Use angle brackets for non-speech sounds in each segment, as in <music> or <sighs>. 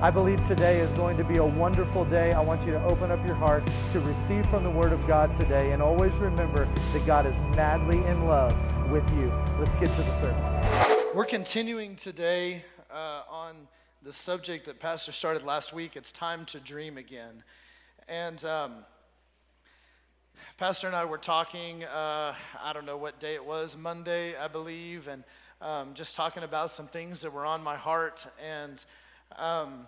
I believe today is going to be a wonderful day. I want you to open up your heart to receive from the Word of God today, and always remember that God is madly in love with you. Let's get to the service. We're continuing today uh, on the subject that Pastor started last week. It's time to dream again. And um, Pastor and I were talking, uh, I don't know what day it was, Monday, I believe, and um, just talking about some things that were on my heart. And, um,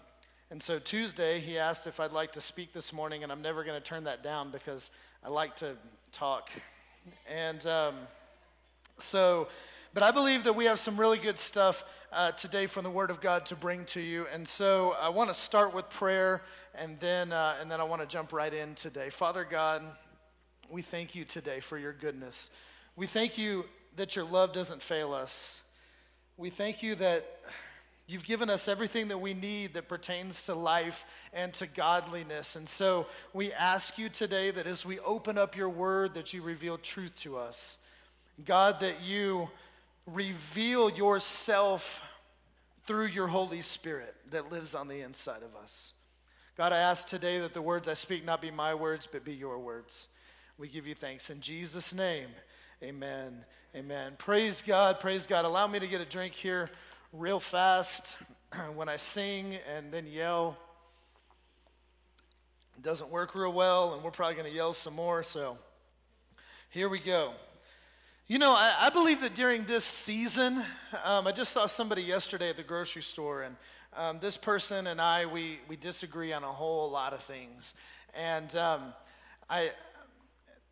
and so Tuesday, he asked if I'd like to speak this morning, and I'm never going to turn that down because I like to talk. And um, so, but I believe that we have some really good stuff uh, today from the Word of God to bring to you. And so I want to start with prayer and then, uh, and then I want to jump right in today. Father God, we thank you today for your goodness. We thank you that your love doesn't fail us. We thank you that you've given us everything that we need that pertains to life and to godliness. And so we ask you today that as we open up your word, that you reveal truth to us. God, that you reveal yourself through your Holy Spirit that lives on the inside of us. God, I ask today that the words I speak not be my words, but be your words. We give you thanks in Jesus' name. Amen. Amen. Praise God. Praise God. Allow me to get a drink here real fast <clears throat> when I sing and then yell. It doesn't work real well, and we're probably going to yell some more. So here we go. You know, I, I believe that during this season, um, I just saw somebody yesterday at the grocery store, and um, this person and I, we, we disagree on a whole lot of things. And um, I,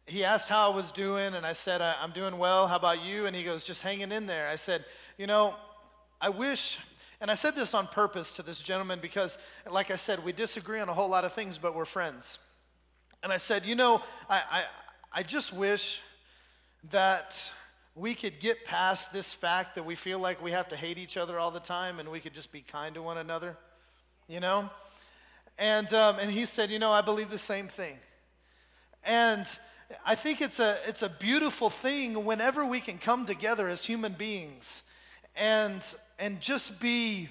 he asked how I was doing, and I said, I'm doing well. How about you? And he goes, just hanging in there. I said, You know, I wish, and I said this on purpose to this gentleman because, like I said, we disagree on a whole lot of things, but we're friends. And I said, You know, I, I, I just wish that we could get past this fact that we feel like we have to hate each other all the time and we could just be kind to one another, you know? And, um, and he said, You know, I believe the same thing. And I think it's a, it's a beautiful thing whenever we can come together as human beings and, and just be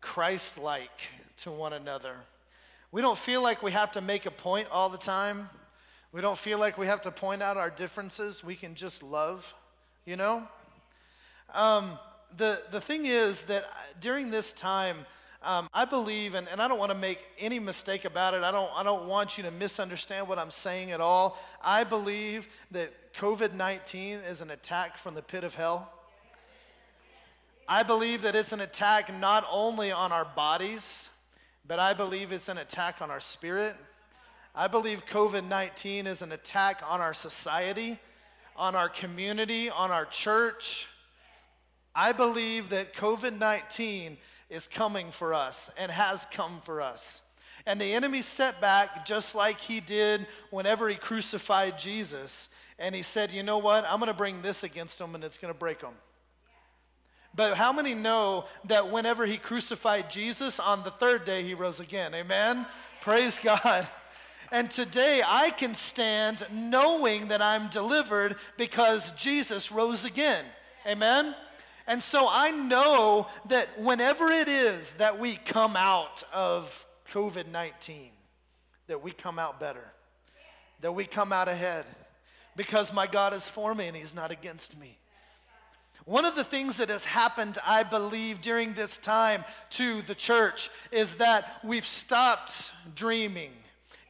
Christ like to one another. We don't feel like we have to make a point all the time. We don't feel like we have to point out our differences. We can just love, you know? Um, the, the thing is that during this time, um, I believe, and, and I don't want to make any mistake about it, I don't, I don't want you to misunderstand what I'm saying at all. I believe that COVID 19 is an attack from the pit of hell. I believe that it's an attack not only on our bodies, but I believe it's an attack on our spirit. I believe COVID 19 is an attack on our society, on our community, on our church. I believe that COVID 19 is coming for us and has come for us. And the enemy set back just like he did whenever he crucified Jesus. And he said, You know what? I'm going to bring this against him and it's going to break him. But how many know that whenever he crucified Jesus, on the third day he rose again? Amen? Praise God. And today I can stand knowing that I'm delivered because Jesus rose again. Amen? And so I know that whenever it is that we come out of COVID 19, that we come out better, that we come out ahead because my God is for me and He's not against me. One of the things that has happened, I believe, during this time to the church is that we've stopped dreaming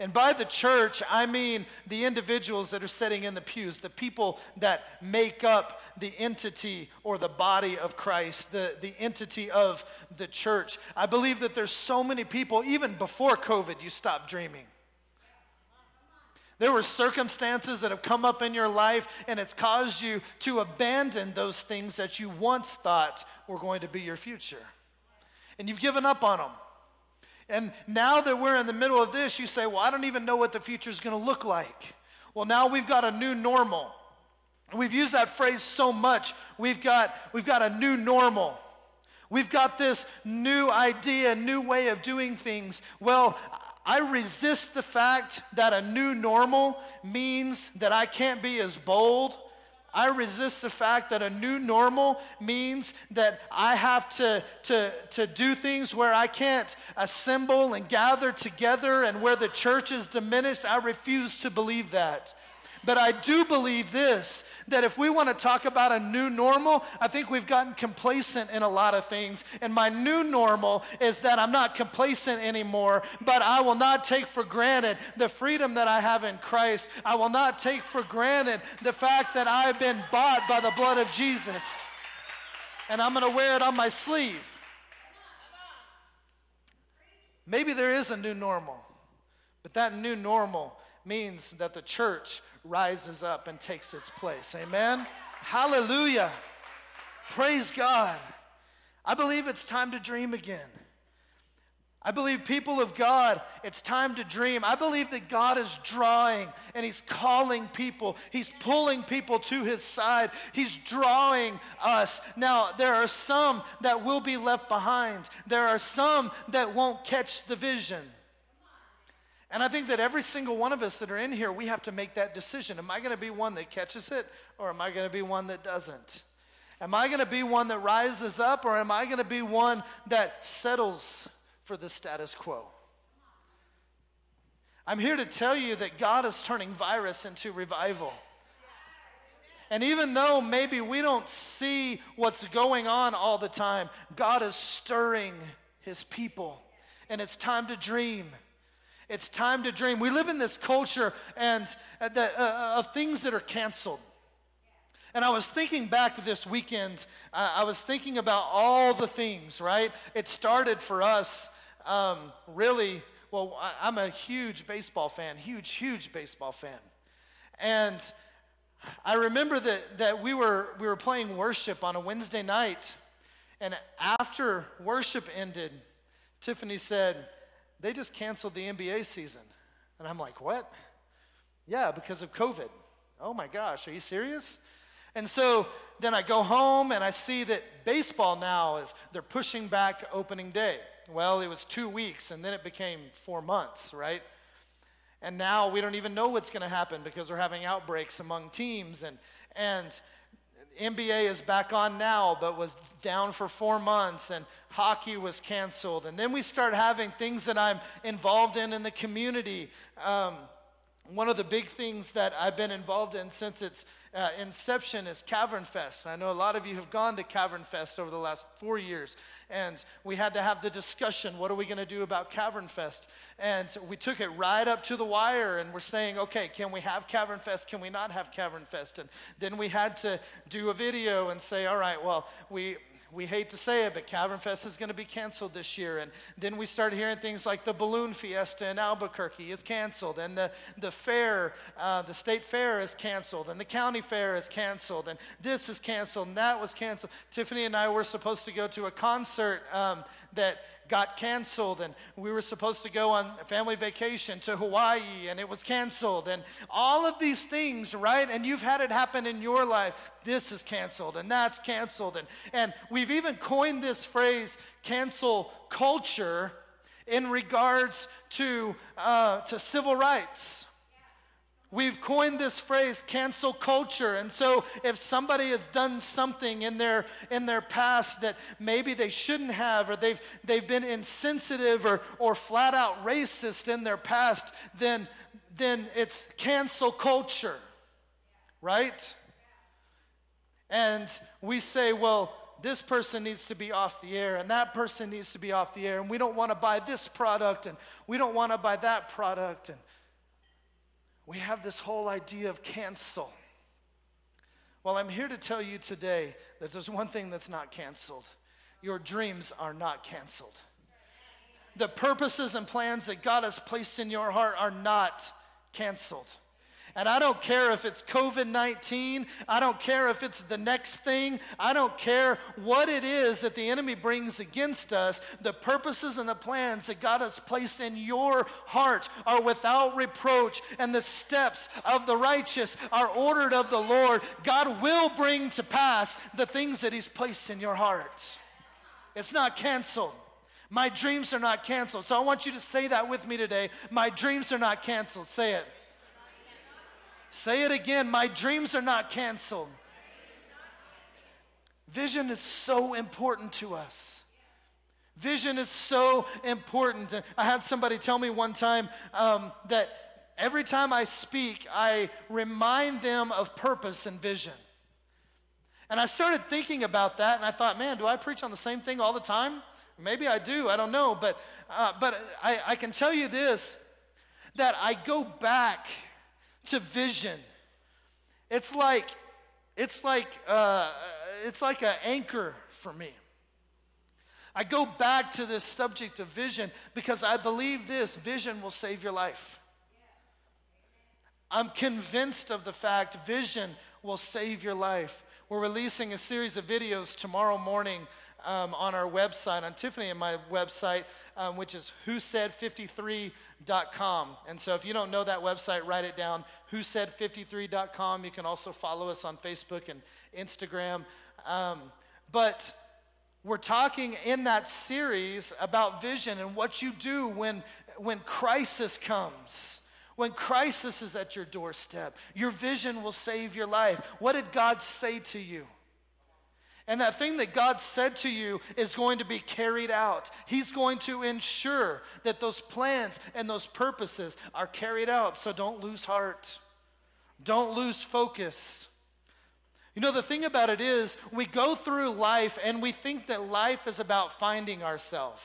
And by the church, I mean the individuals that are sitting in the pews, the people that make up the entity or the body of Christ, the, the entity of the church. I believe that there's so many people, even before COVID, you stopped dreaming. There were circumstances that have come up in your life, and it's caused you to abandon those things that you once thought were going to be your future. And you've given up on them. And now that we're in the middle of this, you say, Well, I don't even know what the future is going to look like. Well, now we've got a new normal. We've used that phrase so much. We've got, we've got a new normal. We've got this new idea, new way of doing things. Well, I resist the fact that a new normal means that I can't be as bold I resist the fact that a new normal means that I have to, to, to do things where I can't assemble and gather together and where the church is diminished. I refuse to believe that. But I do believe this that if we want to talk about a new normal, I think we've gotten complacent in a lot of things. And my new normal is that I'm not complacent anymore, but I will not take for granted the freedom that I have in Christ. I will not take for granted the fact that I've been bought by the blood of Jesus. And I'm going to wear it on my sleeve. Maybe there is a new normal, but that new normal means that the church rises up and takes its place. Amen? Hallelujah. Praise God. I believe it's time to dream again. I believe, people of God, it's time to dream. I believe that God is drawing and He's calling people. He's pulling people to His side. He's drawing us. Now, there are some that will be left behind, there are some that won't catch the vision. And I think that every single one of us that are in here, we have to make that decision. Am I going to be one that catches it, or am I going to be one that doesn't? Am I going to be one that rises up, or am I going to be one that settles for the status quo? I'm here to tell you that God is turning virus into revival. And even though maybe we don't see what's going on all the time, God is stirring his people. And it's time to dream. It's time to dream. We live in this culture and uh, uh, uh, of things that are canceled. And I was thinking back this weekend, uh, I was thinking about all the things, right? It started for us um, really, well, I, I'm a huge baseball fan, huge, huge baseball fan. And I remember that, that we, were, we were playing worship on a Wednesday night. And after worship ended, Tiffany said, they just canceled the NBA season. And I'm like, what? Yeah, because of COVID. Oh my gosh, are you serious? And so then I go home and I see that baseball now is, they're pushing back opening day. Well, it was two weeks and then it became four months, right? And now we don't even know what's going to happen because we're having outbreaks among teams. And, and NBA is back on now, but was down for four months, and hockey was canceled. And then we start having things that I'm involved in in the community. Um, one of the big things that I've been involved in since its uh, inception is Cavern Fest. I know a lot of you have gone to Cavern Fest over the last four years, and we had to have the discussion what are we going to do about Cavern Fest? And we took it right up to the wire, and we're saying, okay, can we have Cavern Fest? Can we not have Cavern Fest? And then we had to do a video and say, all right, well, we we hate to say it, but Cavern Fest is going to be canceled this year. And then we started hearing things like the Balloon Fiesta in Albuquerque is canceled, and the, the fair, uh, the state fair is canceled, and the county fair is canceled, and this is canceled, and that was canceled. Tiffany and I were supposed to go to a concert um, that got canceled, and we were supposed to go on family vacation to Hawaii, and it was canceled, and all of these things, right? And you've had it happen in your life. This is canceled, and that's canceled, and, and we've even coined this phrase, cancel culture, in regards to, uh, to civil rights. We've coined this phrase cancel culture. And so if somebody has done something in their in their past that maybe they shouldn't have or they've they've been insensitive or or flat out racist in their past, then then it's cancel culture. Right? And we say, well, this person needs to be off the air and that person needs to be off the air and we don't want to buy this product and we don't want to buy that product and we have this whole idea of cancel. Well, I'm here to tell you today that there's one thing that's not canceled your dreams are not canceled. The purposes and plans that God has placed in your heart are not canceled. And I don't care if it's COVID 19, I don't care if it's the next thing, I don't care what it is that the enemy brings against us. The purposes and the plans that God has placed in your heart are without reproach, and the steps of the righteous are ordered of the Lord. God will bring to pass the things that He's placed in your heart. It's not canceled. My dreams are not canceled. So I want you to say that with me today. My dreams are not canceled. Say it. Say it again. My dreams are not canceled. Vision is so important to us. Vision is so important. I had somebody tell me one time um, that every time I speak, I remind them of purpose and vision. And I started thinking about that, and I thought, man, do I preach on the same thing all the time? Maybe I do, I don't know. But, uh, but I, I can tell you this that I go back to vision. It's like, it's like, uh, it's like an anchor for me. I go back to this subject of vision because I believe this vision will save your life. I'm convinced of the fact vision will save your life. We're releasing a series of videos tomorrow morning um, on our website, on Tiffany and my website, um, which is whosaid53.com. And so if you don't know that website, write it down, whosaid53.com. You can also follow us on Facebook and Instagram. Um, but we're talking in that series about vision and what you do when, when crisis comes. When crisis is at your doorstep, your vision will save your life. What did God say to you? And that thing that God said to you is going to be carried out. He's going to ensure that those plans and those purposes are carried out. So don't lose heart, don't lose focus. You know, the thing about it is, we go through life and we think that life is about finding ourselves.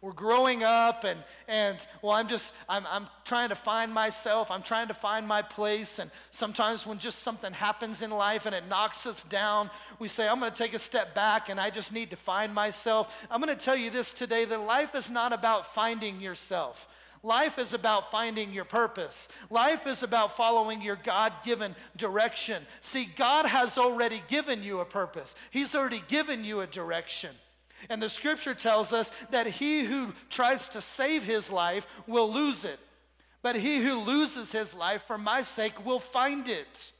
We're growing up and, and well, I'm just, I'm, I'm trying to find myself. I'm trying to find my place. And sometimes when just something happens in life and it knocks us down, we say, I'm going to take a step back and I just need to find myself. I'm going to tell you this today that life is not about finding yourself. Life is about finding your purpose. Life is about following your God given direction. See, God has already given you a purpose, He's already given you a direction. And the scripture tells us that he who tries to save his life will lose it. But he who loses his life for my sake will find it.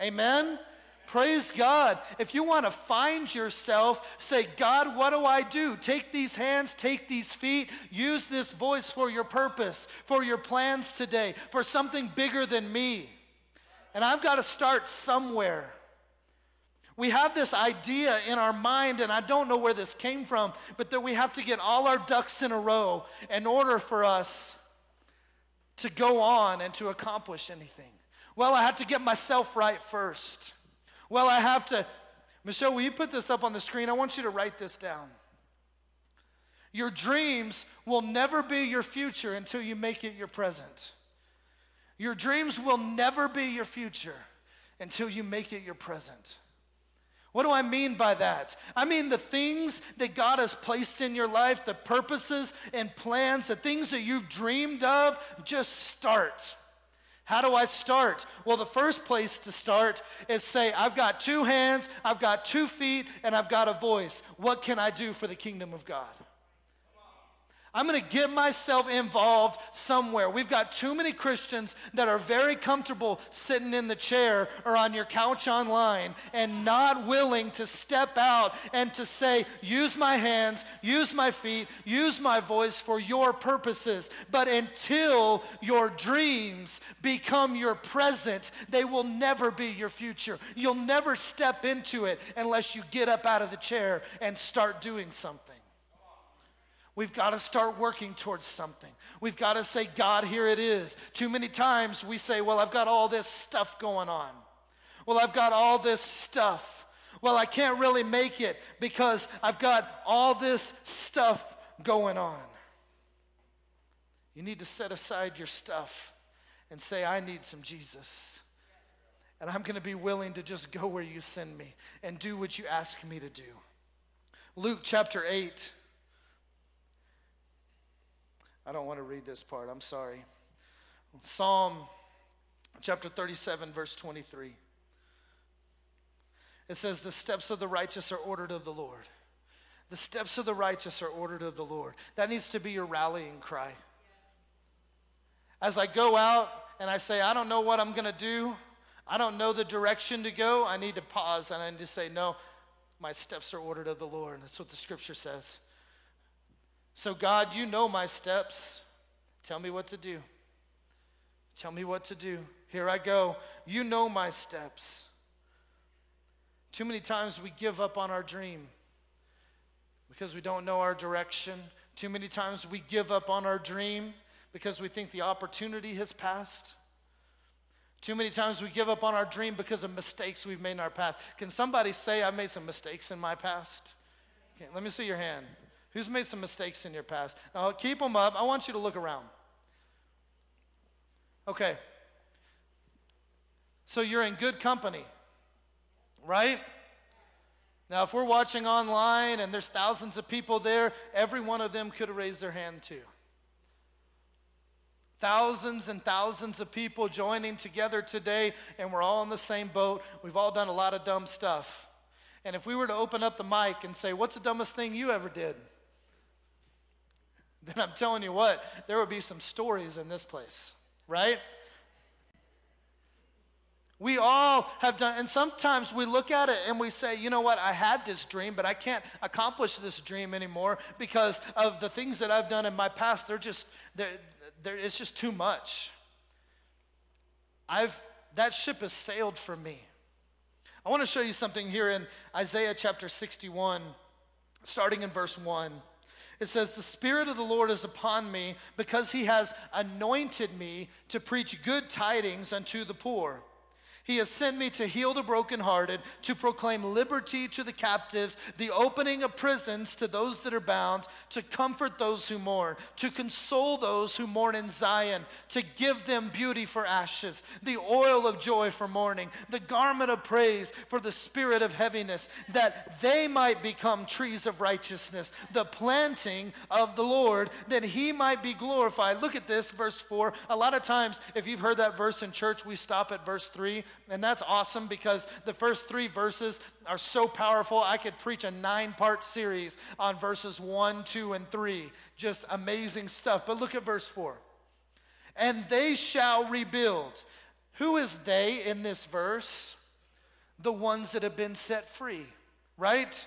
Amen? Praise God. If you want to find yourself, say, God, what do I do? Take these hands, take these feet, use this voice for your purpose, for your plans today, for something bigger than me. And I've got to start somewhere. We have this idea in our mind, and I don't know where this came from, but that we have to get all our ducks in a row in order for us to go on and to accomplish anything. Well, I have to get myself right first. Well, I have to. Michelle, will you put this up on the screen? I want you to write this down. Your dreams will never be your future until you make it your present. Your dreams will never be your future until you make it your present. What do I mean by that? I mean the things that God has placed in your life, the purposes and plans, the things that you've dreamed of, just start. How do I start? Well, the first place to start is say, I've got two hands, I've got two feet, and I've got a voice. What can I do for the kingdom of God? I'm going to get myself involved somewhere. We've got too many Christians that are very comfortable sitting in the chair or on your couch online and not willing to step out and to say, use my hands, use my feet, use my voice for your purposes. But until your dreams become your present, they will never be your future. You'll never step into it unless you get up out of the chair and start doing something. We've got to start working towards something. We've got to say, God, here it is. Too many times we say, Well, I've got all this stuff going on. Well, I've got all this stuff. Well, I can't really make it because I've got all this stuff going on. You need to set aside your stuff and say, I need some Jesus. And I'm going to be willing to just go where you send me and do what you ask me to do. Luke chapter 8. I don't want to read this part, I'm sorry. Psalm chapter 37, verse 23. It says, The steps of the righteous are ordered of the Lord. The steps of the righteous are ordered of the Lord. That needs to be your rallying cry. As I go out and I say, I don't know what I'm going to do, I don't know the direction to go, I need to pause and I need to say, No, my steps are ordered of the Lord. That's what the scripture says. So, God, you know my steps. Tell me what to do. Tell me what to do. Here I go. You know my steps. Too many times we give up on our dream because we don't know our direction. Too many times we give up on our dream because we think the opportunity has passed. Too many times we give up on our dream because of mistakes we've made in our past. Can somebody say, I made some mistakes in my past? Okay, let me see your hand. Who's made some mistakes in your past? Now keep them up. I want you to look around. Okay. So you're in good company, right? Now, if we're watching online and there's thousands of people there, every one of them could have raised their hand too. Thousands and thousands of people joining together today, and we're all in the same boat. We've all done a lot of dumb stuff. And if we were to open up the mic and say, What's the dumbest thing you ever did? <laughs> Then I'm telling you what, there would be some stories in this place, right? We all have done, and sometimes we look at it and we say, you know what, I had this dream, but I can't accomplish this dream anymore because of the things that I've done in my past. They're just, they're, they're, it's just too much. I've, that ship has sailed for me. I want to show you something here in Isaiah chapter 61, starting in verse 1. It says, The Spirit of the Lord is upon me because he has anointed me to preach good tidings unto the poor. He has sent me to heal the brokenhearted, to proclaim liberty to the captives, the opening of prisons to those that are bound, to comfort those who mourn, to console those who mourn in Zion, to give them beauty for ashes, the oil of joy for mourning, the garment of praise for the spirit of heaviness, that they might become trees of righteousness, the planting of the Lord, that he might be glorified. Look at this, verse 4. A lot of times, if you've heard that verse in church, we stop at verse 3 and that's awesome because the first three verses are so powerful. I could preach a nine part series on verses one, two, and three. Just amazing stuff. But look at verse four. And they shall rebuild. Who is they in this verse? The ones that have been set free, right?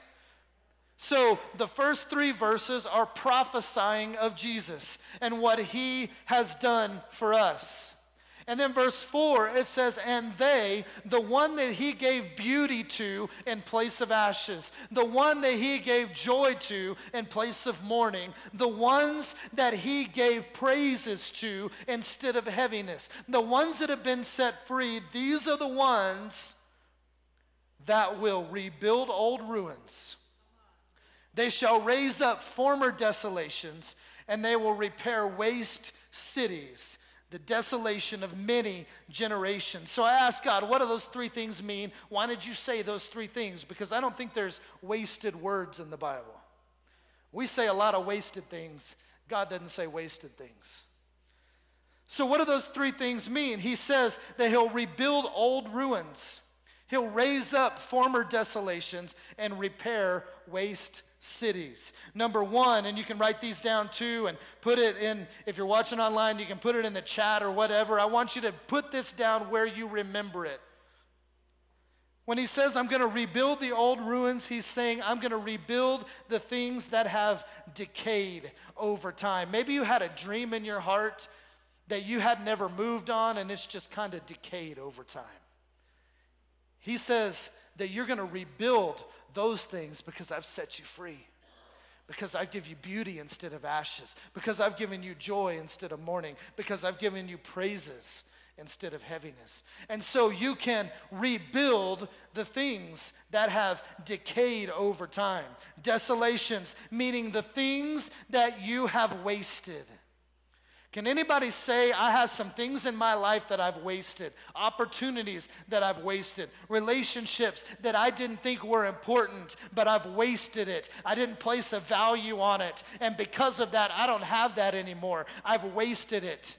So the first three verses are prophesying of Jesus and what he has done for us. And then verse 4, it says, And they, the one that he gave beauty to in place of ashes, the one that he gave joy to in place of mourning, the ones that he gave praises to instead of heaviness, the ones that have been set free, these are the ones that will rebuild old ruins. They shall raise up former desolations, and they will repair waste cities the desolation of many generations. So I asked God, what do those three things mean? Why did you say those three things? Because I don't think there's wasted words in the Bible. We say a lot of wasted things. God doesn't say wasted things. So, what do those three things mean? He says that He'll rebuild old ruins, He'll raise up former desolations, and repair waste cities. Number one, and you can write these down too and put it in, if you're watching online, you can put it in the chat or whatever. I want you to put this down where you remember it. When he says, I'm going to rebuild the old ruins, he's saying, I'm going to rebuild the things that have decayed over time. Maybe you had a dream in your heart that you had never moved on and it's just kind of decayed over time. He says that you're going to rebuild those things because I've set you free. Because I give you beauty instead of ashes. Because I've given you joy instead of mourning. Because I've given you praises instead of heaviness. And so you can rebuild the things that have decayed over time. Desolations, meaning the things that you have wasted. Can anybody say, I have some things in my life that I've wasted, opportunities that I've wasted, relationships that I didn't think were important, but I've wasted it? I didn't place a value on it. And because of that, I don't have that anymore. I've wasted it.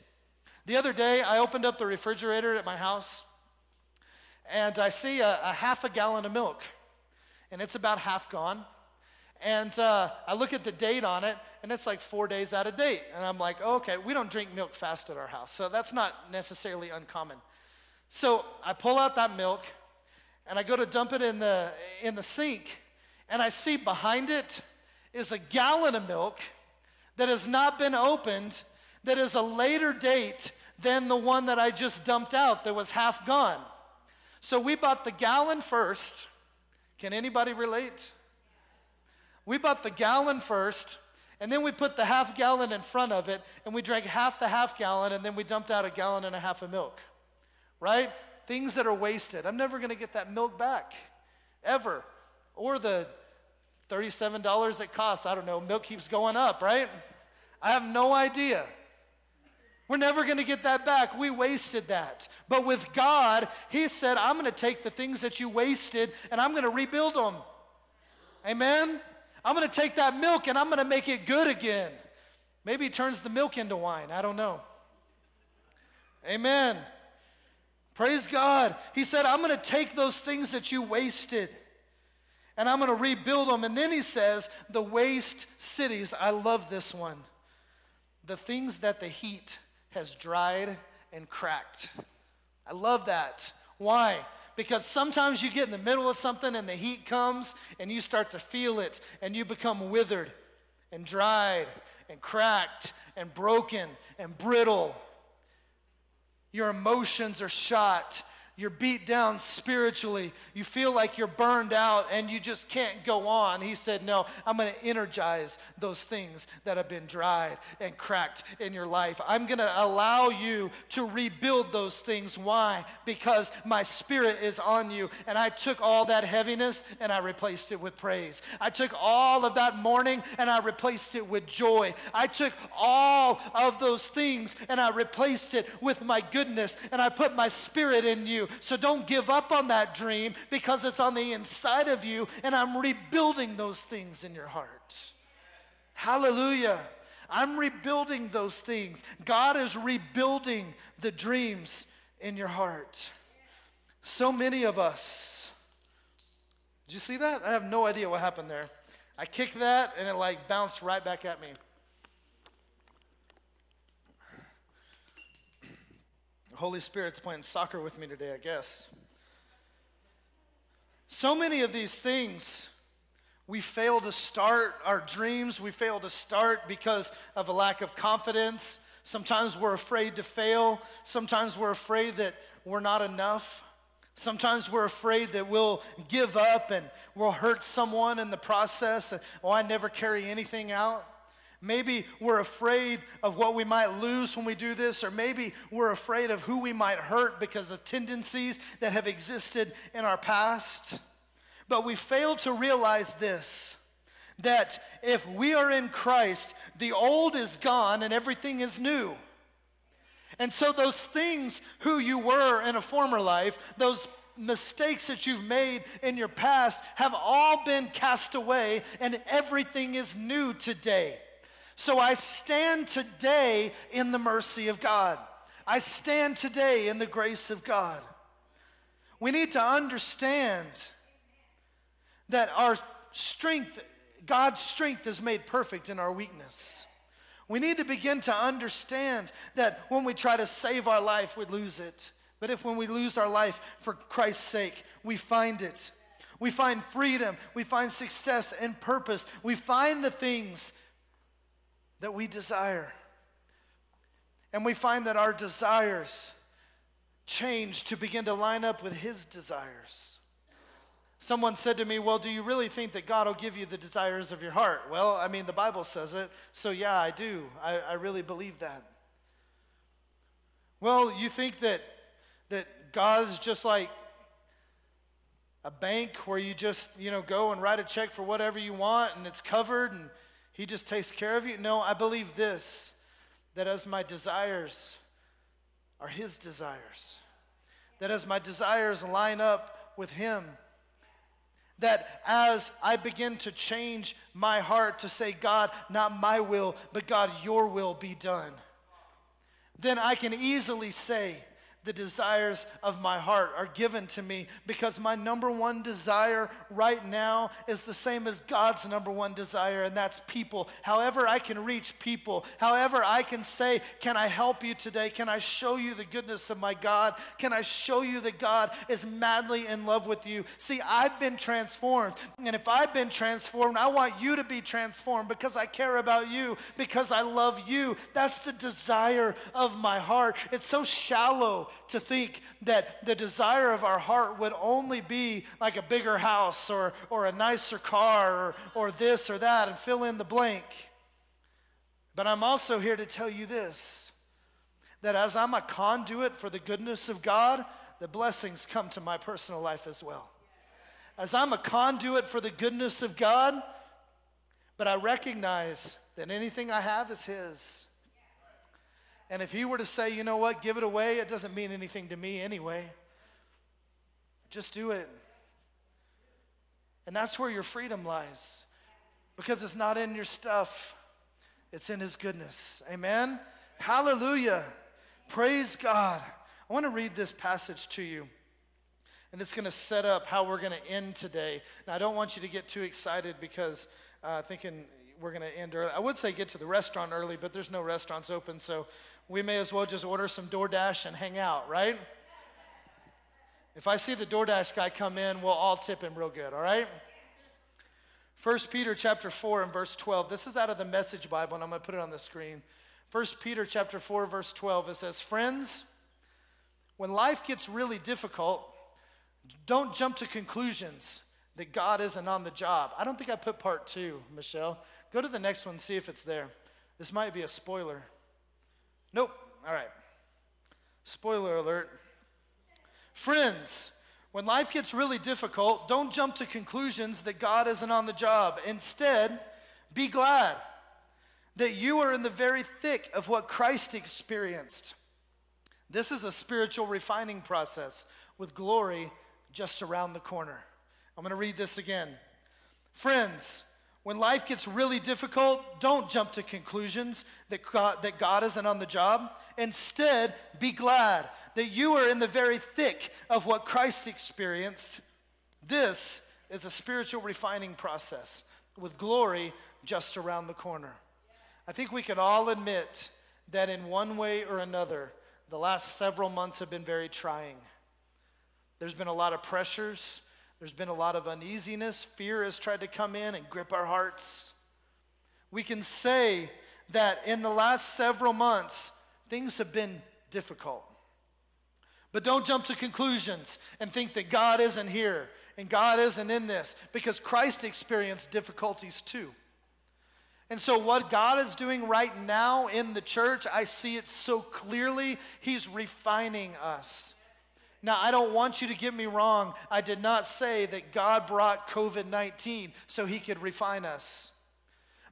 The other day, I opened up the refrigerator at my house and I see a, a half a gallon of milk, and it's about half gone. And uh, I look at the date on it, and it's like four days out of date. And I'm like, oh, okay, we don't drink milk fast at our house, so that's not necessarily uncommon. So I pull out that milk, and I go to dump it in the, in the sink, and I see behind it is a gallon of milk that has not been opened, that is a later date than the one that I just dumped out that was half gone. So we bought the gallon first. Can anybody relate? We bought the gallon first, and then we put the half gallon in front of it, and we drank half the half gallon, and then we dumped out a gallon and a half of milk. Right? Things that are wasted. I'm never to get that milk back, ever. Or the $37 it costs. I don't know. Milk keeps going up, right? I have no idea. We're never going to get that back. We wasted that. But with God, He said, I'm going to take the things that you wasted and I'm going to rebuild them. Amen? I'm going to take that milk and I'm going to make it good again. Maybe he turns the milk into wine. I don't know. Amen. Praise God. He said, I'm going to take those things that you wasted and I'm going to rebuild them. And then he says, the waste cities. I love this one. The things that the heat has dried and cracked. I love that. Why? Because sometimes you get in the middle of something and the heat comes and you start to feel it and you become withered and dried and cracked and broken and brittle. Your emotions are shot you're beat down spiritually, you feel like you're burned out and you just can't go on. He said, No, I'm going to energize those things that have been dried and cracked in your life. I'm going to allow you to rebuild those things. Why? Because my spirit is on you. And I took all that heaviness and I replaced it with praise. I took all of that mourning and I replaced it with joy. I took all of those things and I replaced it with my goodness and I put my spirit in you. So don't give up on that dream because it's on the inside of you, and I'm rebuilding those things in your heart. Hallelujah. I'm rebuilding those things. God is rebuilding the dreams in your heart. So many of us. Did you see that? I have no idea what happened there. I kicked that and it like bounced right back at me. Holy Spirit's playing soccer with me today, I guess. So many of these things, we fail to start our dreams. We fail to start because of a lack of confidence. Sometimes we're afraid to fail. Sometimes we're afraid that we're not enough. Sometimes we're afraid that we'll give up and we'll hurt someone in the process. oh, I never carry anything out. Maybe we're afraid of what we might lose when we do this, or maybe we're afraid of who we might hurt because of tendencies that have existed in our past. But we fail to realize this that if we are in Christ, the old is gone and everything is new. And so, those things who you were in a former life, those mistakes that you've made in your past, have all been cast away, and everything is new today. So I stand today in the mercy of God. I stand today in the grace of God. We need to understand that our strength, God's strength, is made perfect in our weakness. We need to begin to understand that when we try to save our life, we lose it. But if when we lose our life for Christ's sake, we find it. We find freedom, we find success and purpose, we find the things that we desire. And we find that our desires change to begin to line up with His desires. Someone said to me, Well, do you really think that God will give you the desires of your heart? Well, I mean, the Bible says it, so yeah, I do. I, I really believe that. Well, you think that, that God's just like a bank where you just, you know, go and write a check for whatever you want and it's covered and he just takes care of you? No, I believe this that as my desires are His desires, that as my desires line up with Him, that as I begin to change my heart to say, God, not my will, but God, your will be done, then I can easily say, the desires of my heart are given to me because my number one desire right now is the same as God's number one desire, and that's people. However, I can reach people, however, I can say, Can I help you today? Can I show you the goodness of my God? Can I show you that God is madly in love with you? See, I've been transformed, and if I've been transformed, I want you to be transformed because I care about you, because I love you. That's the desire of my heart. It's so shallow to think that the desire of our heart would only be like a bigger house or, or a nicer car or, or this or that and fill in the blank. But I'm also here to tell you this that as I'm a conduit for the goodness of God, the blessings come to my personal life as well. As I'm a conduit for the goodness of God, but I recognize that anything I have is His. And if he were to say, you know what, give it away, it doesn't mean anything to me anyway. Just do it. And that's where your freedom lies. Because it's not in your stuff, it's in his goodness. Amen? Hallelujah. Praise God. I want to read this passage to you. And it's going to set up how we're going to end today. Now, I don't want you to get too excited because uh, thinking we're going to end early. I would say get to the restaurant early, but there's no restaurants open, so we may as well just order some DoorDash and hang out, right? If I see the DoorDash guy come in, we'll all tip him real good, all right? 1 Peter chapter 4 and verse 12. This is out of the Message Bible, and I'm going to put it on the screen. 1 Peter chapter 4 verse 12 it says, "Friends, when life gets really difficult, don't jump to conclusions that God isn't on the job." I don't think I put part 2, Michelle. Go to the next one, see if it's there. This might be a spoiler. Nope. All right. Spoiler alert. Friends, when life gets really difficult, don't jump to conclusions that God isn't on the job. Instead, be glad that you are in the very thick of what Christ experienced. This is a spiritual refining process with glory just around the corner. I'm going to read this again. Friends, when life gets really difficult, don't jump to conclusions that God, that God isn't on the job. Instead, be glad that you are in the very thick of what Christ experienced. This is a spiritual refining process with glory just around the corner. I think we can all admit that in one way or another, the last several months have been very trying. There's been a lot of pressures, there's been a lot of uneasiness. Fear has tried to come in and grip our hearts. We can say that in the last several months, things have been difficult. But don't jump to conclusions and think that God isn't here and God isn't in this because Christ experienced difficulties too. And so, what God is doing right now in the church, I see it so clearly. He's refining us. Now, I don't want you to get me wrong. I did not say that God brought COVID 19 so he could refine us.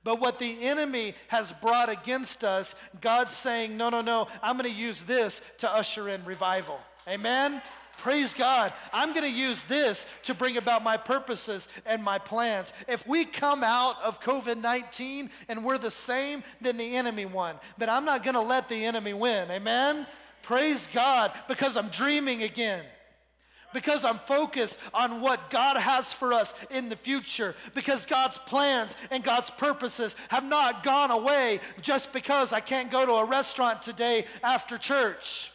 But what the enemy has brought against us, God's saying, no, no, no, I'm going to use this to usher in revival. Amen? Praise God. I'm going to use this to bring about my purposes and my plans. If we come out of COVID 19 and we're the same, then the enemy won. But I'm not going to let the enemy win. Amen? Praise God because I'm dreaming again. Because I'm focused on what God has for us in the future. Because God's plans and God's purposes have not gone away just because I can't go to a restaurant today after church.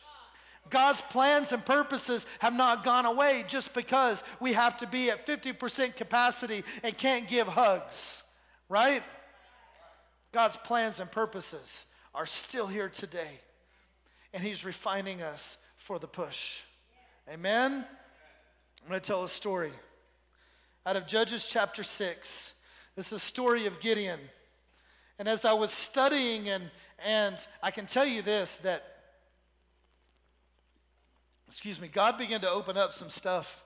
God's plans and purposes have not gone away just because we have to be at 50% capacity and can't give hugs, right? God's plans and purposes are still here today and He's refining us for the push. Amen? I'm going to tell a story out of Judges chapter 6. This is a story of Gideon. And as I was studying, and, and I can tell you this that, excuse me, God began to open up some stuff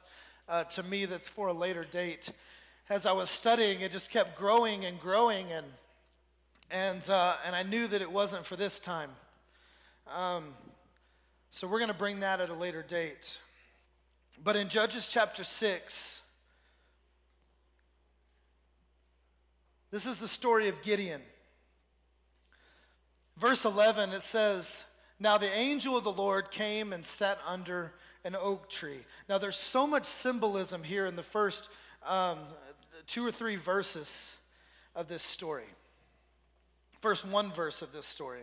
uh, to me that's for a later date. As I was studying, it just kept growing and growing. And And, uh, and I knew that it wasn't for this time. Um, so we're going to bring that at a later date. But in Judges chapter 6, this is the story of Gideon. Verse 11, it says, Now the angel of the Lord came and sat under an oak tree. Now there's so much symbolism here in the first um, two or three verses of this story. First one verse of this story.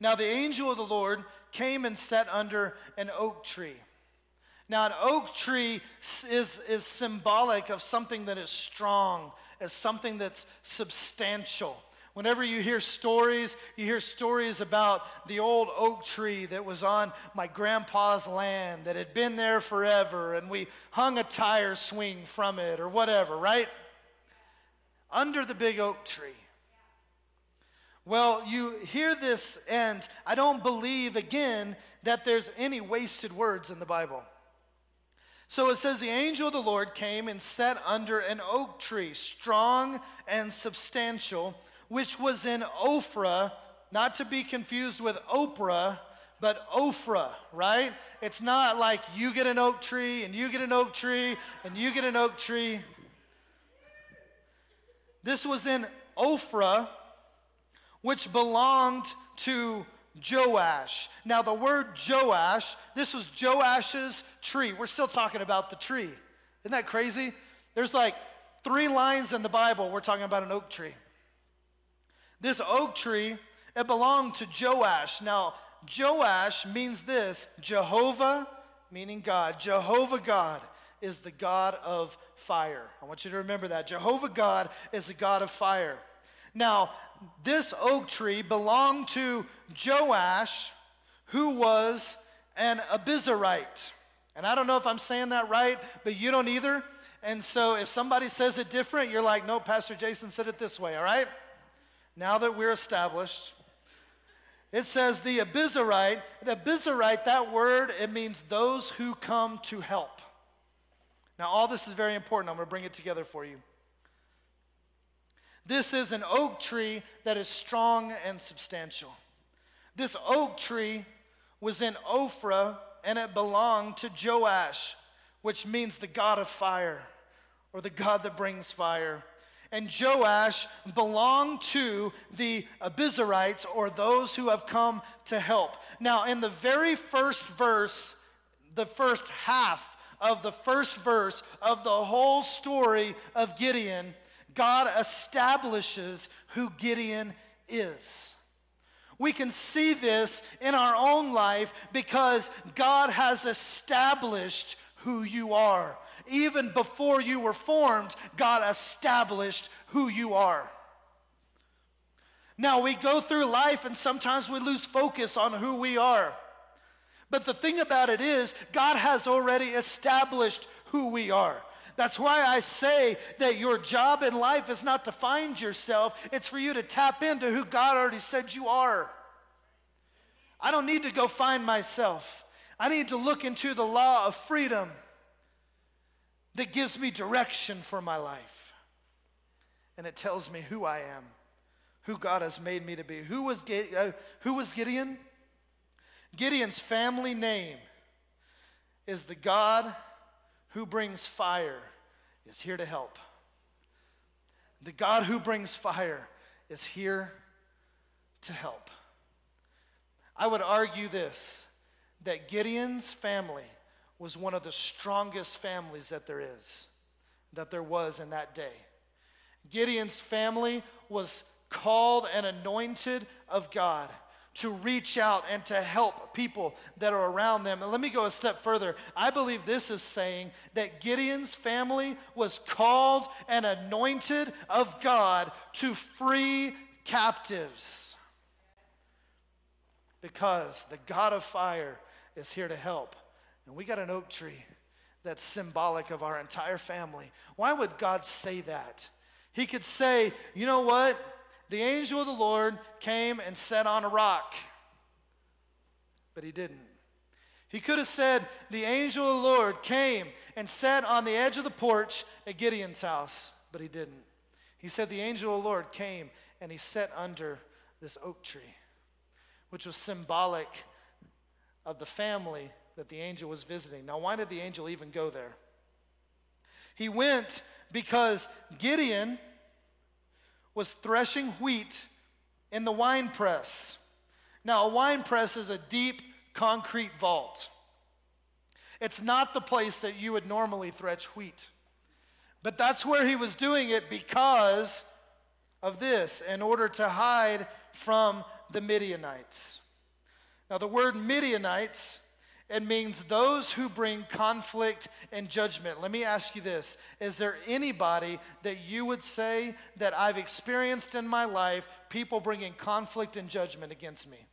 Now the angel of the Lord came and sat under an oak tree. Now, an oak tree is, is symbolic of something that is strong, as something that's substantial. Whenever you hear stories, you hear stories about the old oak tree that was on my grandpa's land that had been there forever, and we hung a tire swing from it or whatever, right? Under the big oak tree. Well, you hear this, and I don't believe, again, that there's any wasted words in the Bible. So it says, The angel of the Lord came and sat under an oak tree, strong and substantial, which was in Ophrah, not to be confused with Oprah, but Ophrah, right? It's not like you get an oak tree and you get an oak tree and you get an oak tree. This was in Ophrah which belonged to Joash. Now, the word Joash, this was Joash's tree. We're still talking about the tree. Isn't that crazy? There's like three lines in the Bible, we're talking about an oak tree. This oak tree, it belonged to Joash. Now, Joash means this Jehovah, meaning God. Jehovah God is the God of fire. I want you to remember that. Jehovah God is the God of fire. Now, this oak tree belonged to Joash, who was an Abiezrite. And I don't know if I'm saying that right, but you don't either. And so if somebody says it different, you're like, no, Pastor Jason said it this way, all right? Now that we're established, it says the Abiezrite. The Abiezrite, that word, it means those who come to help. Now, all this is very important. I'm going to bring it together for you. This is an oak tree that is strong and substantial. This oak tree was in Ophrah and it belonged to Joash, which means the God of fire or the God that brings fire. And Joash belonged to the Abiezrites or those who have come to help. Now, in the very first verse, the first half of the first verse of the whole story of Gideon, God establishes who Gideon is. We can see this in our own life because God has established who you are. Even before you were formed, God established who you are. Now, we go through life and sometimes we lose focus on who we are. But the thing about it is, God has already established who we are. That's why I say that your job in life is not to find yourself, it's for you to tap into who God already said you are. I don't need to go find myself. I need to look into the law of freedom that gives me direction for my life. And it tells me who I am, who God has made me to be. Who was, uh, who was Gideon? Gideon's family name is the God who brings fire is here to help. The God who brings fire is here to help. I would argue this that Gideon's family was one of the strongest families that there is, that there was in that day. Gideon's family was called and anointed of God to reach out and to help people that are around them. And let me go a step further. I believe this is saying that Gideon's family was called and anointed of God to free captives. Because the God of fire is here to help. And we got an oak tree that's symbolic of our entire family. Why would God say that? He could say, you know what? The angel of the Lord came and sat on a rock. But he didn't. He could have said, The angel of the Lord came and sat on the edge of the porch at Gideon's house, but he didn't. He said, The angel of the Lord came and he sat under this oak tree, which was symbolic of the family that the angel was visiting. Now, why did the angel even go there? He went because Gideon was threshing wheat in the wine press. Now, a wine press is a deep concrete vault. It's not the place that you would normally thresh wheat. But that's where he was doing it because of this, in order to hide from the Midianites. Now, the word Midianites, it means those who bring conflict and judgment. Let me ask you this Is there anybody that you would say that I've experienced in my life people bringing conflict and judgment against me?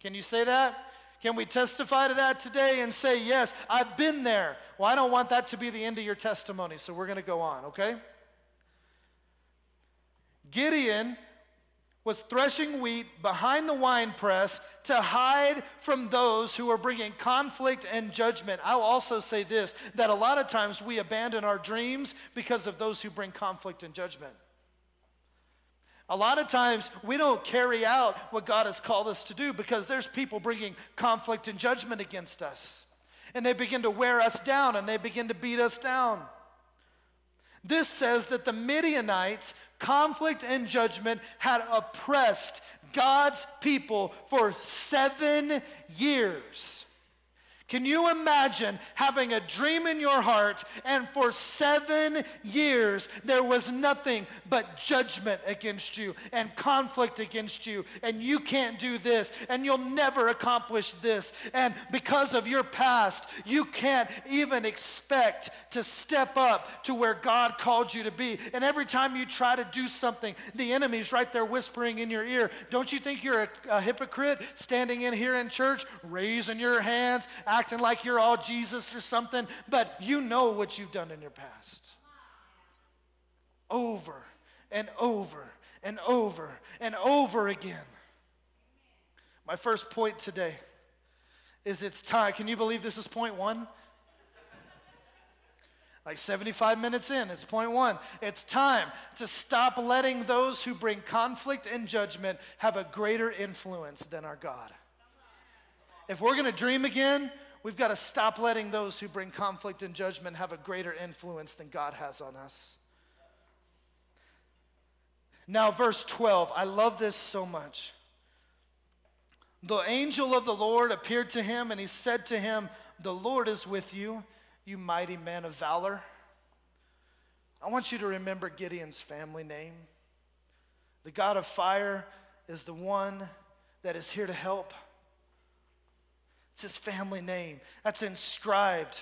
Can you say that? Can we testify to that today and say, Yes, I've been there? Well, I don't want that to be the end of your testimony, so we're going to go on, okay? Gideon was threshing wheat behind the winepress to hide from those who are bringing conflict and judgment. I'll also say this that a lot of times we abandon our dreams because of those who bring conflict and judgment. A lot of times we don't carry out what God has called us to do because there's people bringing conflict and judgment against us. And they begin to wear us down and they begin to beat us down. This says that the Midianites, conflict and judgment, had oppressed God's people for seven years. Can you imagine having a dream in your heart and for seven years there was nothing but judgment against you and conflict against you and you can't do this and you'll never accomplish this and because of your past you can't even expect to step up to where God called you to be. And every time you try to do something the enemy's right there whispering in your ear don't you think you're a, a hypocrite standing in here in church raising your hands acting like you're all Jesus or something, but you know what you've done in your past. Over and over and over and over again. My first point today is it's time. Can you believe this is point one? Like 75 minutes in, it's point one. It's time to stop letting those who bring conflict and judgment have a greater influence than our God. If we're gonna dream again, we've got to stop letting those who bring conflict and judgment have a greater influence than God has on us. Now, verse 12, I love this so much. The angel of the Lord appeared to him, and he said to him, The Lord is with you, you mighty man of valor. I want you to remember Gideon's family name. The God of fire is the one that is here to help. It's his family name that's inscribed.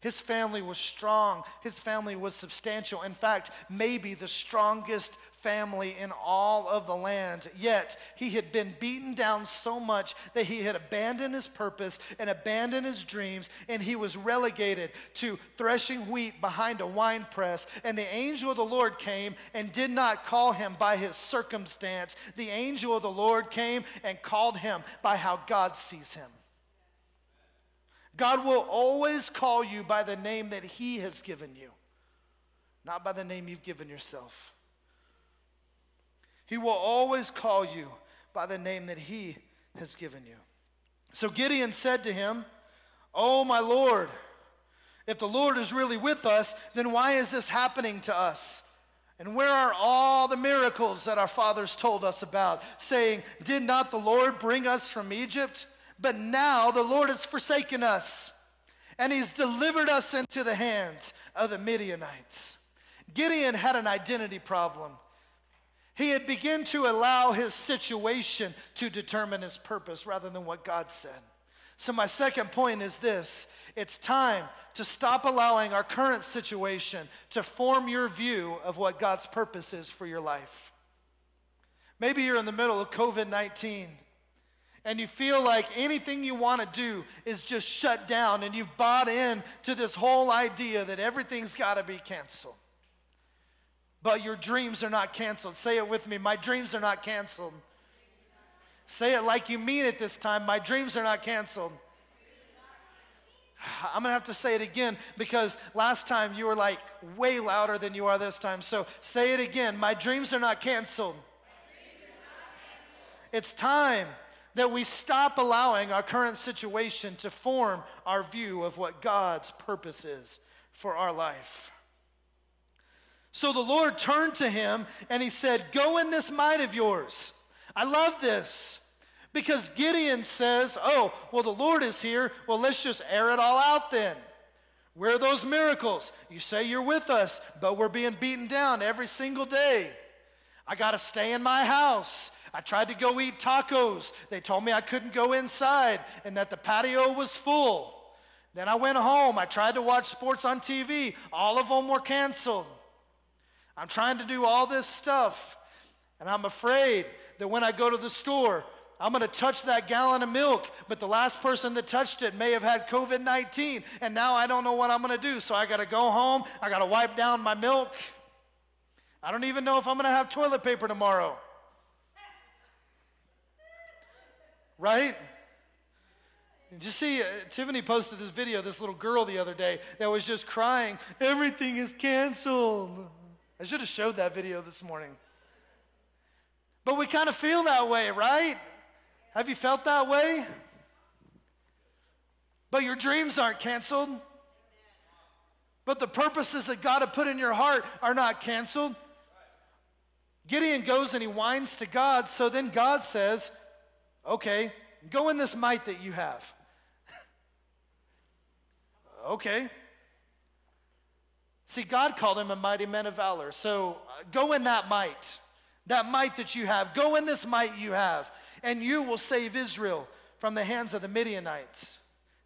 His family was strong. His family was substantial. In fact, maybe the strongest family in all of the land. Yet, he had been beaten down so much that he had abandoned his purpose and abandoned his dreams, and he was relegated to threshing wheat behind a wine press. And the angel of the Lord came and did not call him by his circumstance. The angel of the Lord came and called him by how God sees him. God will always call you by the name that He has given you, not by the name you've given yourself. He will always call you by the name that He has given you. So Gideon said to him, Oh, my Lord, if the Lord is really with us, then why is this happening to us? And where are all the miracles that our fathers told us about, saying, Did not the Lord bring us from Egypt? But now the Lord has forsaken us, and he's delivered us into the hands of the Midianites. Gideon had an identity problem. He had begun to allow his situation to determine his purpose rather than what God said. So, my second point is this it's time to stop allowing our current situation to form your view of what God's purpose is for your life. Maybe you're in the middle of COVID 19 and you feel like anything you want to do is just shut down and you've bought in to this whole idea that everything's got to be canceled. But your dreams are not canceled. Say it with me. My dreams are not canceled. Say it like you mean it this time. My dreams are not canceled. <sighs> I'm gonna have to say it again because last time you were like way louder than you are this time. So say it again. My dreams are not canceled. It's time that we stop allowing our current situation to form our view of what God's purpose is for our life. So the Lord turned to him and he said, Go in this might of yours. I love this because Gideon says, Oh, well, the Lord is here. Well, let's just air it all out then. Where are those miracles? You say you're with us, but we're being beaten down every single day. I got to stay in my house. I tried to go eat tacos. They told me I couldn't go inside and that the patio was full. Then I went home. I tried to watch sports on TV. All of them were canceled. I'm trying to do all this stuff. And I'm afraid that when I go to the store, I'm going to touch that gallon of milk, but the last person that touched it may have had COVID 19, and now I don't know what I'm going to do. So I got to go home. I got to wipe down my milk. I don't even know if I'm going to have toilet paper tomorrow. Right? Did you see, uh, Tiffany posted this video, this little girl the other day that was just crying, everything is canceled. I should have showed that video this morning. But we kind of feel that way, right? Have you felt that way? But your dreams aren't canceled. But the purposes that God had put in your heart are not canceled. Gideon goes and he whines to God, so then God says, Okay, go in this might that you have. okay. See, God called him a mighty man of valor. So uh, go in that might, that might that you have. Go in this might you have, and you will save Israel from the hands of the Midianites.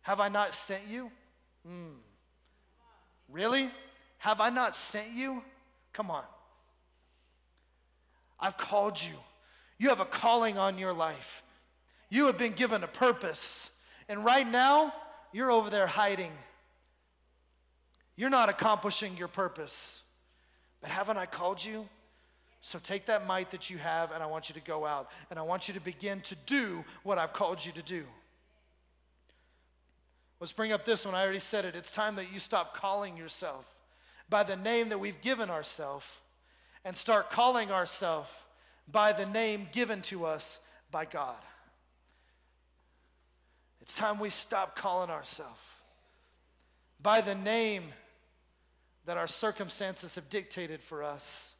Have I not sent you? Mm. Really? Have I not sent you? Come on. I've called you. You have a calling on your life. You have been given a purpose. And right now, you're over there hiding. You're not accomplishing your purpose. But haven't I called you? So take that might that you have, and I want you to go out, and I want you to begin to do what I've called you to do. Let's bring up this one. I already said it. It's time that you stop calling yourself by the name that we've given ourselves and start calling ourselves by the name given to us by God. It's time we stop calling ourselves by the name that our circumstances have dictated for us,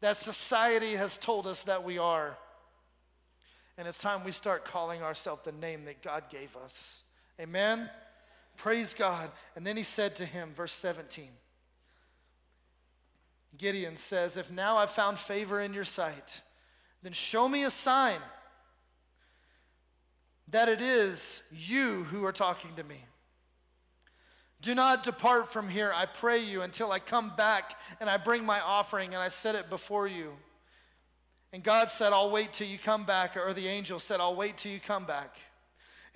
that society has told us that we are. And it's time we start calling ourselves the name that God gave us. Amen? Praise God. And then he said to him, verse 17 Gideon says, If now I've found favor in your sight, then show me a sign that it is you who are talking to me. Do not depart from here, I pray you, until I come back and I bring my offering and I set it before you. And God said, I'll wait till you come back, or the angel said, I'll wait till you come back.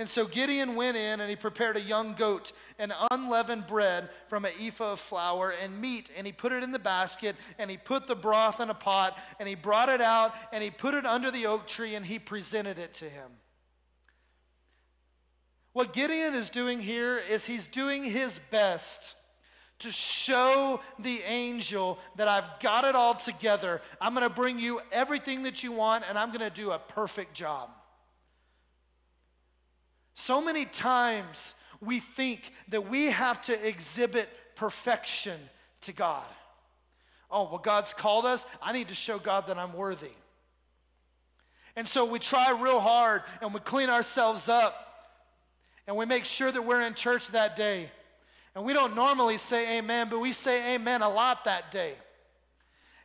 And so Gideon went in and he prepared a young goat and unleavened bread from an ephah of flour and meat. And he put it in the basket and he put the broth in a pot and he brought it out and he put it under the oak tree and he presented it to him. What Gideon is doing here is he's doing his best to show the angel that I've got it all together. I'm going to bring you everything that you want and I'm going to do a perfect job. So many times we think that we have to exhibit perfection to God. Oh, well, God's called us. I need to show God that I'm worthy. And so we try real hard and we clean ourselves up and we make sure that we're in church that day. And we don't normally say amen, but we say amen a lot that day.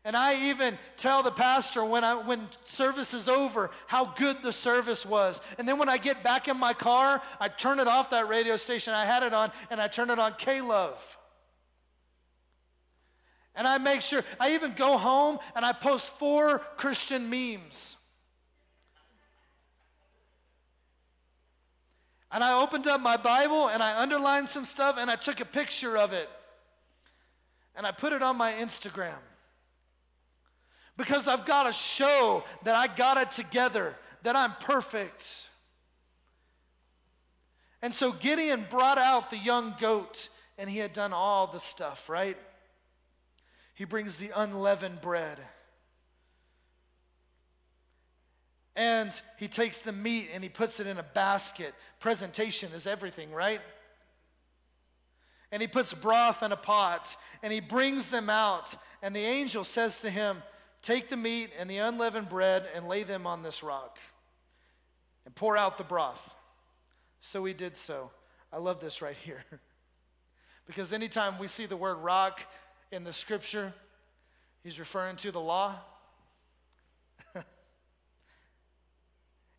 And I even tell the pastor when, I, when service is over how good the service was. And then when I get back in my car, I turn it off that radio station I had it on and I turn it on K Love. And I make sure, I even go home and I post four Christian memes. And I opened up my Bible and I underlined some stuff and I took a picture of it. And I put it on my Instagram because I've got to show that I got it together, that I'm perfect. And so Gideon brought out the young goat, and he had done all the stuff, right? He brings the unleavened bread. And he takes the meat and he puts it in a basket. Presentation is everything, right? And he puts broth in a pot and he brings them out. And the angel says to him, Take the meat and the unleavened bread and lay them on this rock and pour out the broth. So he did so. I love this right here. <laughs> because anytime we see the word rock in the scripture, he's referring to the law.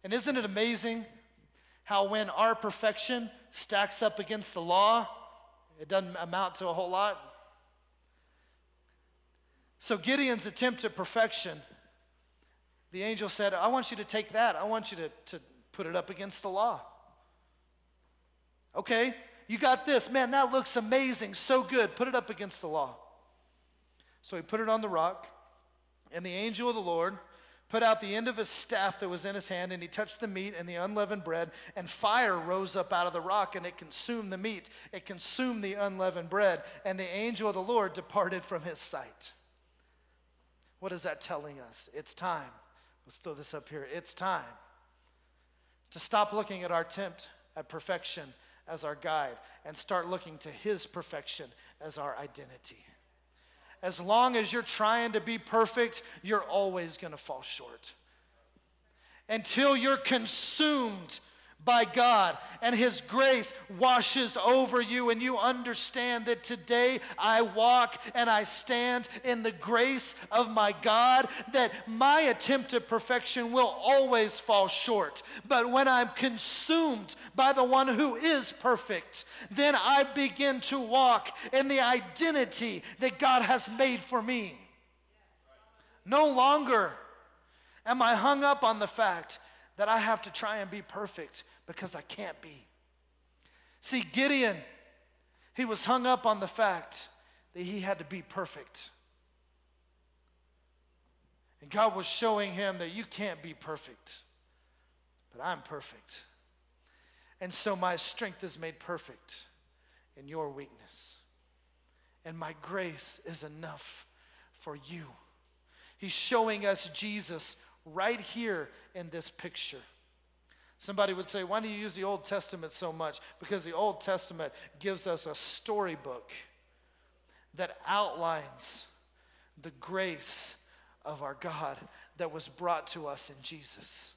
And isn't it amazing how when our perfection stacks up against the law, it doesn't amount to a whole lot? So Gideon's attempt at perfection, the angel said, I want you to take that. I want you to, to put it up against the law. Okay, you got this. Man, that looks amazing. So good. Put it up against the law. So he put it on the rock, and the angel of the Lord put out the end of his staff that was in his hand, and he touched the meat and the unleavened bread, and fire rose up out of the rock, and it consumed the meat. It consumed the unleavened bread, and the angel of the Lord departed from his sight. What is that telling us? It's time. Let's throw this up here. It's time to stop looking at our attempt at perfection as our guide and start looking to His perfection as our identity. As long as you're trying to be perfect, you're always going to fall short. Until you're consumed by God and His grace washes over you, and you understand that today I walk and I stand in the grace of my God, that my attempt at perfection will always fall short. But when I'm consumed by the one who is perfect, then I begin to walk in the identity that God has made for me. No longer am I hung up on the fact that I have to try and be perfect because I can't be. See, Gideon, he was hung up on the fact that he had to be perfect. And God was showing him that you can't be perfect, but I'm perfect. And so my strength is made perfect in your weakness. And my grace is enough for you. He's showing us Jesus right here in this picture. Somebody would say, Why do you use the Old Testament so much? Because the Old Testament gives us a storybook that outlines the grace of our God that was brought to us in Jesus.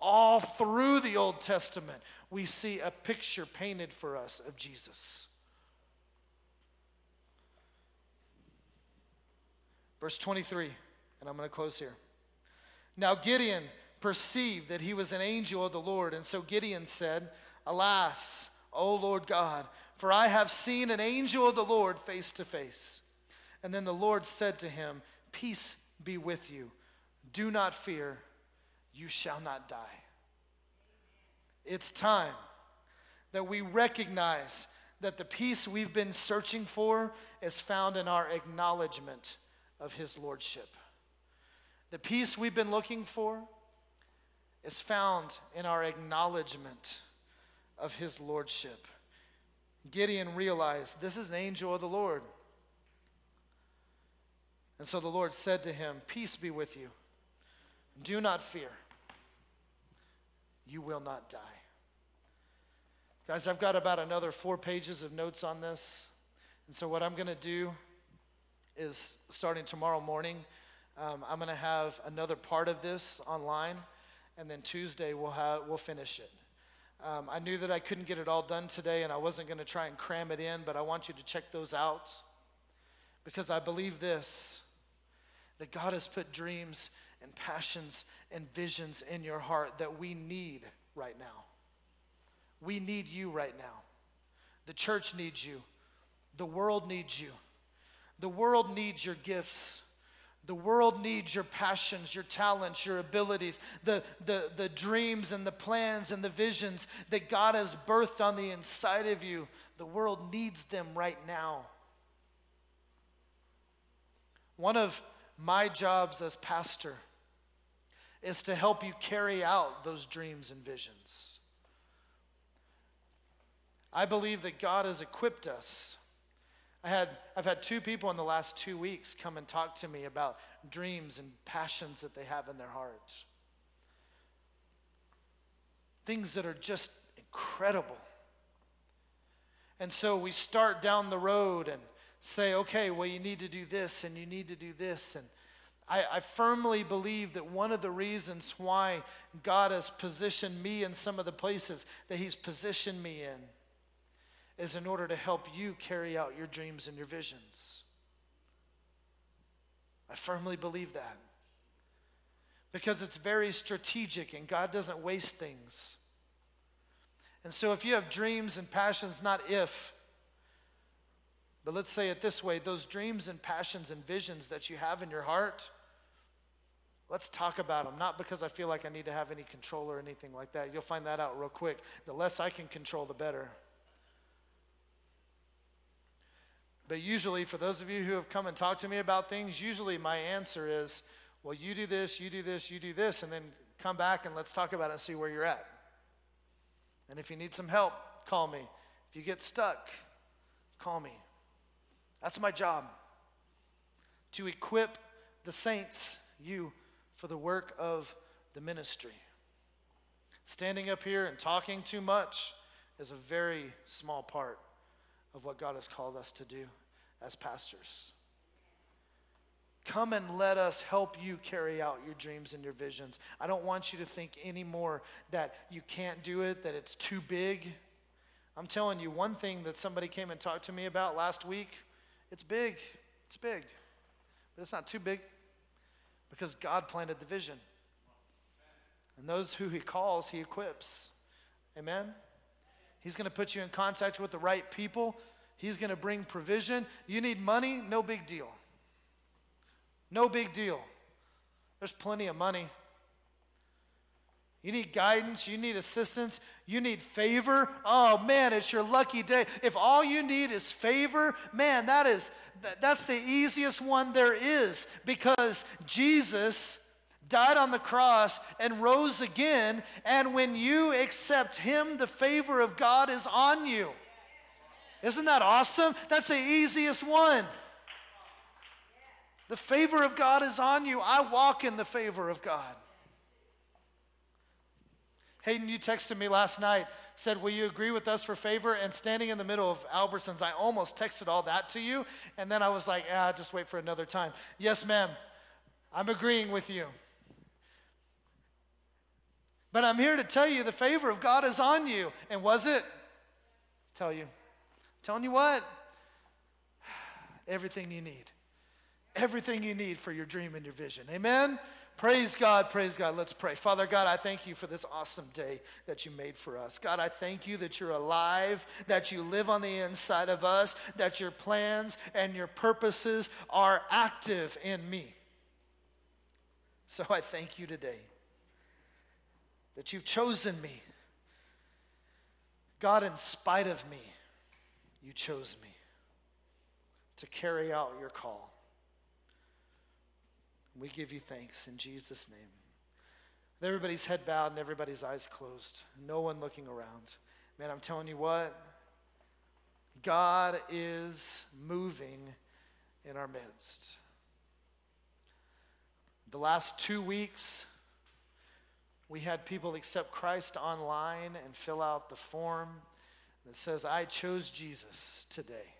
All through the Old Testament, we see a picture painted for us of Jesus. Verse 23, and I'm going to close here. Now, Gideon perceived that he was an angel of the Lord, and so Gideon said, Alas, O Lord God, for I have seen an angel of the Lord face to face. And then the Lord said to him, Peace be with you. Do not fear, you shall not die. It's time that we recognize that the peace we've been searching for is found in our acknowledgement of his lordship. The peace we've been looking for is found in our acknowledgement of his lordship. Gideon realized this is an angel of the Lord. And so the Lord said to him, Peace be with you. Do not fear. You will not die. Guys, I've got about another four pages of notes on this. And so, what I'm going to do is starting tomorrow morning, um, I'm going to have another part of this online, and then Tuesday we'll, have, we'll finish it. Um, I knew that I couldn't get it all done today, and I wasn't going to try and cram it in, but I want you to check those out because I believe this that God has put dreams and passions and visions in your heart that we need right now. We need you right now. The church needs you. The world needs you. The world needs your gifts. The world needs your passions, your talents, your abilities, the, the, the dreams and the plans and the visions that God has birthed on the inside of you. The world needs them right now. One of my jobs as pastor is to help you carry out those dreams and visions. I believe that God has equipped us. I had, I've had two people in the last two weeks come and talk to me about dreams and passions that they have in their hearts. Things that are just incredible. And so we start down the road and say, okay, well, you need to do this and you need to do this. And I, I, firmly believe that one of the reasons why God has positioned me in some of the places that He's positioned me in is in order to help you carry out your dreams and your visions. I firmly believe that. Because it's very strategic and God doesn't waste things. And so if you have dreams and passions, not if, but let's say it this way those dreams and passions and visions that you have in your heart, let's talk about them. Not because I feel like I need to have any control or anything like that. You'll find that out real quick. The less I can control, the better. But usually, for those of you who have come and talked to me about things, usually my answer is, well, you do this, you do this, you do this, and then come back and let's talk about it and see where you're at. And if you need some help, call me. If you get stuck, call me. That's my job to equip the saints, you, for the work of the ministry. Standing up here and talking too much is a very small part of what God has called us to do as pastors. Come and let us help you carry out your dreams and your visions. I don't want you to think anymore that you can't do it, that it's too big. I'm telling you, one thing that somebody came and talked to me about last week, it's big. It's big. But it's not too big because God planted the vision. And those who He calls, He equips. Amen? He's going to put you in contact with the right people. He's going to bring provision. You need money? No big deal. No big deal. There's plenty of money. You need guidance, you need assistance, you need favor. Oh man, it's your lucky day. If all you need is favor, man, that is that's the easiest one there is because Jesus died on the cross and rose again, and when you accept him, the favor of God is on you. Isn't that awesome? That's the easiest one. The favor of God is on you. I walk in the favor of God. Hayden, you texted me last night, said, Will you agree with us for favor? And standing in the middle of Albertsons, I almost texted all that to you. And then I was like, Ah, just wait for another time. Yes, ma'am. I'm agreeing with you. But I'm here to tell you the favor of God is on you. And was it? Tell you. I'm telling you what? Everything you need everything you need for your dream and your vision. Amen? Praise God, praise God. Let's pray. Father God, I thank you for this awesome day that you made for us. God, I thank you that you're alive, that you live on the inside of us, that your plans and your purposes are active in me. So I thank you today that you've chosen me. God, in spite of me, you chose me to carry out your call. We give you thanks in Jesus' name. With everybody's head bowed and everybody's eyes closed, no one looking around. Man, I'm telling you what, God is moving in our midst. The last two weeks, we had people accept Christ online and fill out the form that says, I chose Jesus today.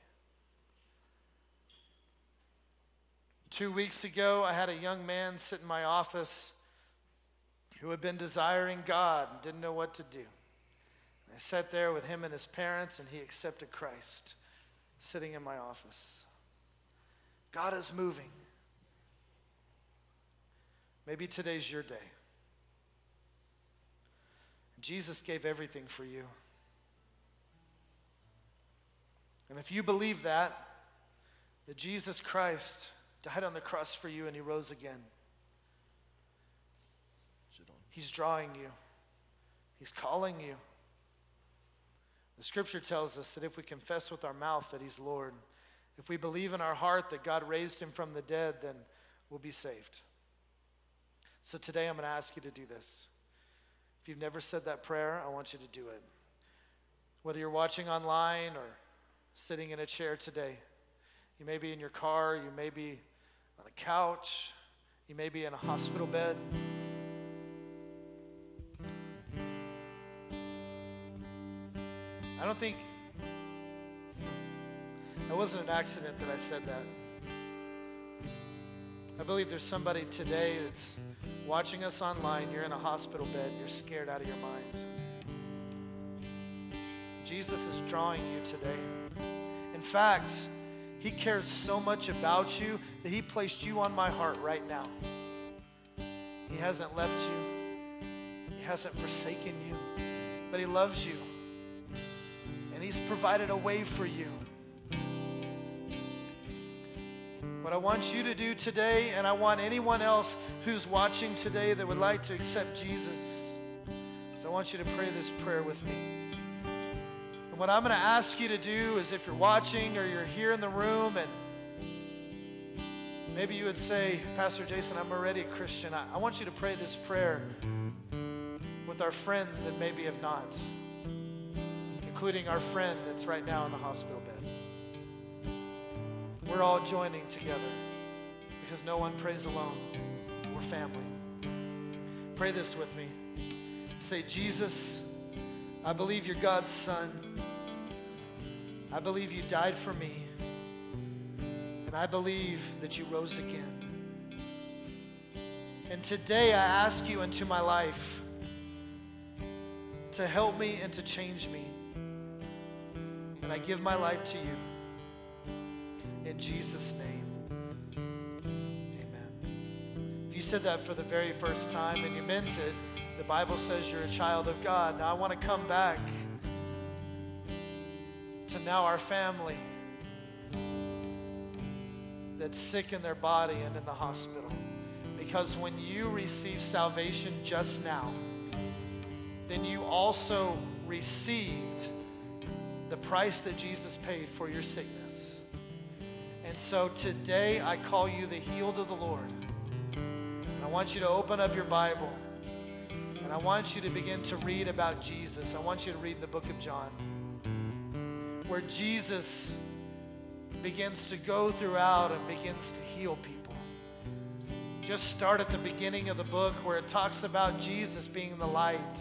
Two weeks ago, I had a young man sit in my office who had been desiring God and didn't know what to do. I sat there with him and his parents, and he accepted Christ sitting in my office. God is moving. Maybe today's your day. Jesus gave everything for you. And if you believe that, that Jesus Christ died on the cross for you, and he rose again. He's drawing you, he's calling you. The scripture tells us that if we confess with our mouth that he's Lord, if we believe in our heart that God raised him from the dead, then we'll be saved. So today I'm going to ask you to do this. If you've never said that prayer, I want you to do it. Whether you're watching online or sitting in a chair today, you may be in your car, you may be on a couch, you may be in a hospital bed. I don't think that wasn't an accident that I said that. I believe there's somebody today that's watching us online. You're in a hospital bed, you're scared out of your mind. Jesus is drawing you today. In fact, He cares so much about you that He placed you on my heart right now. He hasn't left you, He hasn't forsaken you, but He loves you. And He's provided a way for you. What I want you to do today, and I want anyone else who's watching today that would like to accept Jesus, is I want you to pray this prayer with me. And what I'm going to ask you to do is if you're watching or you're here in the room and maybe you would say, Pastor Jason, I'm already a Christian. I, I want you to pray this prayer with our friends that maybe have not, including our friend that's right now in the hospital bed. We're all joining together because no one prays alone. We're family. Pray this with me. Say, Jesus, I believe you're God's son. I believe you died for me. And I believe that you rose again. And today I ask you into my life to help me and to change me. And I give my life to you. In Jesus' name, amen. If you said that for the very first time and you meant it, the Bible says you're a child of God. Now I want to come back to now our family that's sick in their body and in the hospital. Because when you receive salvation just now, then you also received the price that Jesus paid for your sickness. And so today I call you the healed of the Lord. And I want you to open up your Bible. And I want you to begin to read about Jesus. I want you to read the book of John, where Jesus begins to go throughout and begins to heal people. Just start at the beginning of the book where it talks about Jesus being the light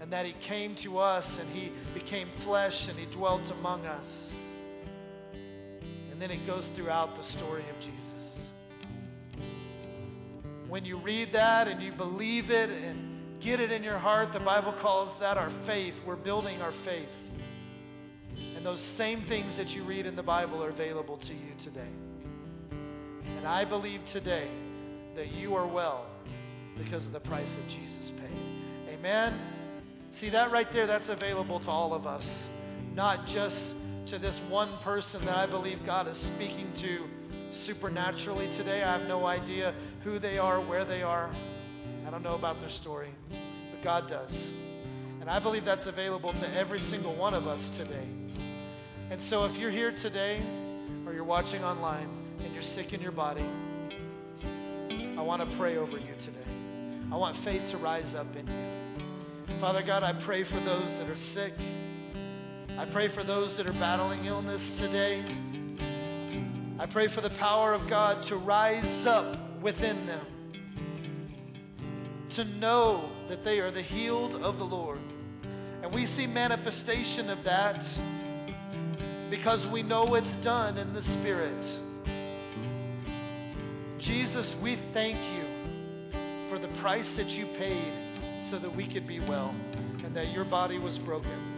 and that he came to us and he became flesh and he dwelt among us. And then it goes throughout the story of Jesus. When you read that and you believe it and get it in your heart, the Bible calls that our faith. We're building our faith. And those same things that you read in the Bible are available to you today. And I believe today that you are well because of the price that Jesus paid. Amen. See that right there, that's available to all of us, not just to this one person that I believe God is speaking to supernaturally today. I have no idea who they are, where they are. I don't know about their story, but God does. And I believe that's available to every single one of us today. And so if you're here today or you're watching online and you're sick in your body, I want to pray over you today. I want faith to rise up in you. Father God, I pray for those that are sick. I pray for those that are battling illness today. I pray for the power of God to rise up within them, to know that they are the healed of the Lord. And we see manifestation of that because we know it's done in the Spirit. Jesus, we thank you for the price that you paid so that we could be well and that your body was broken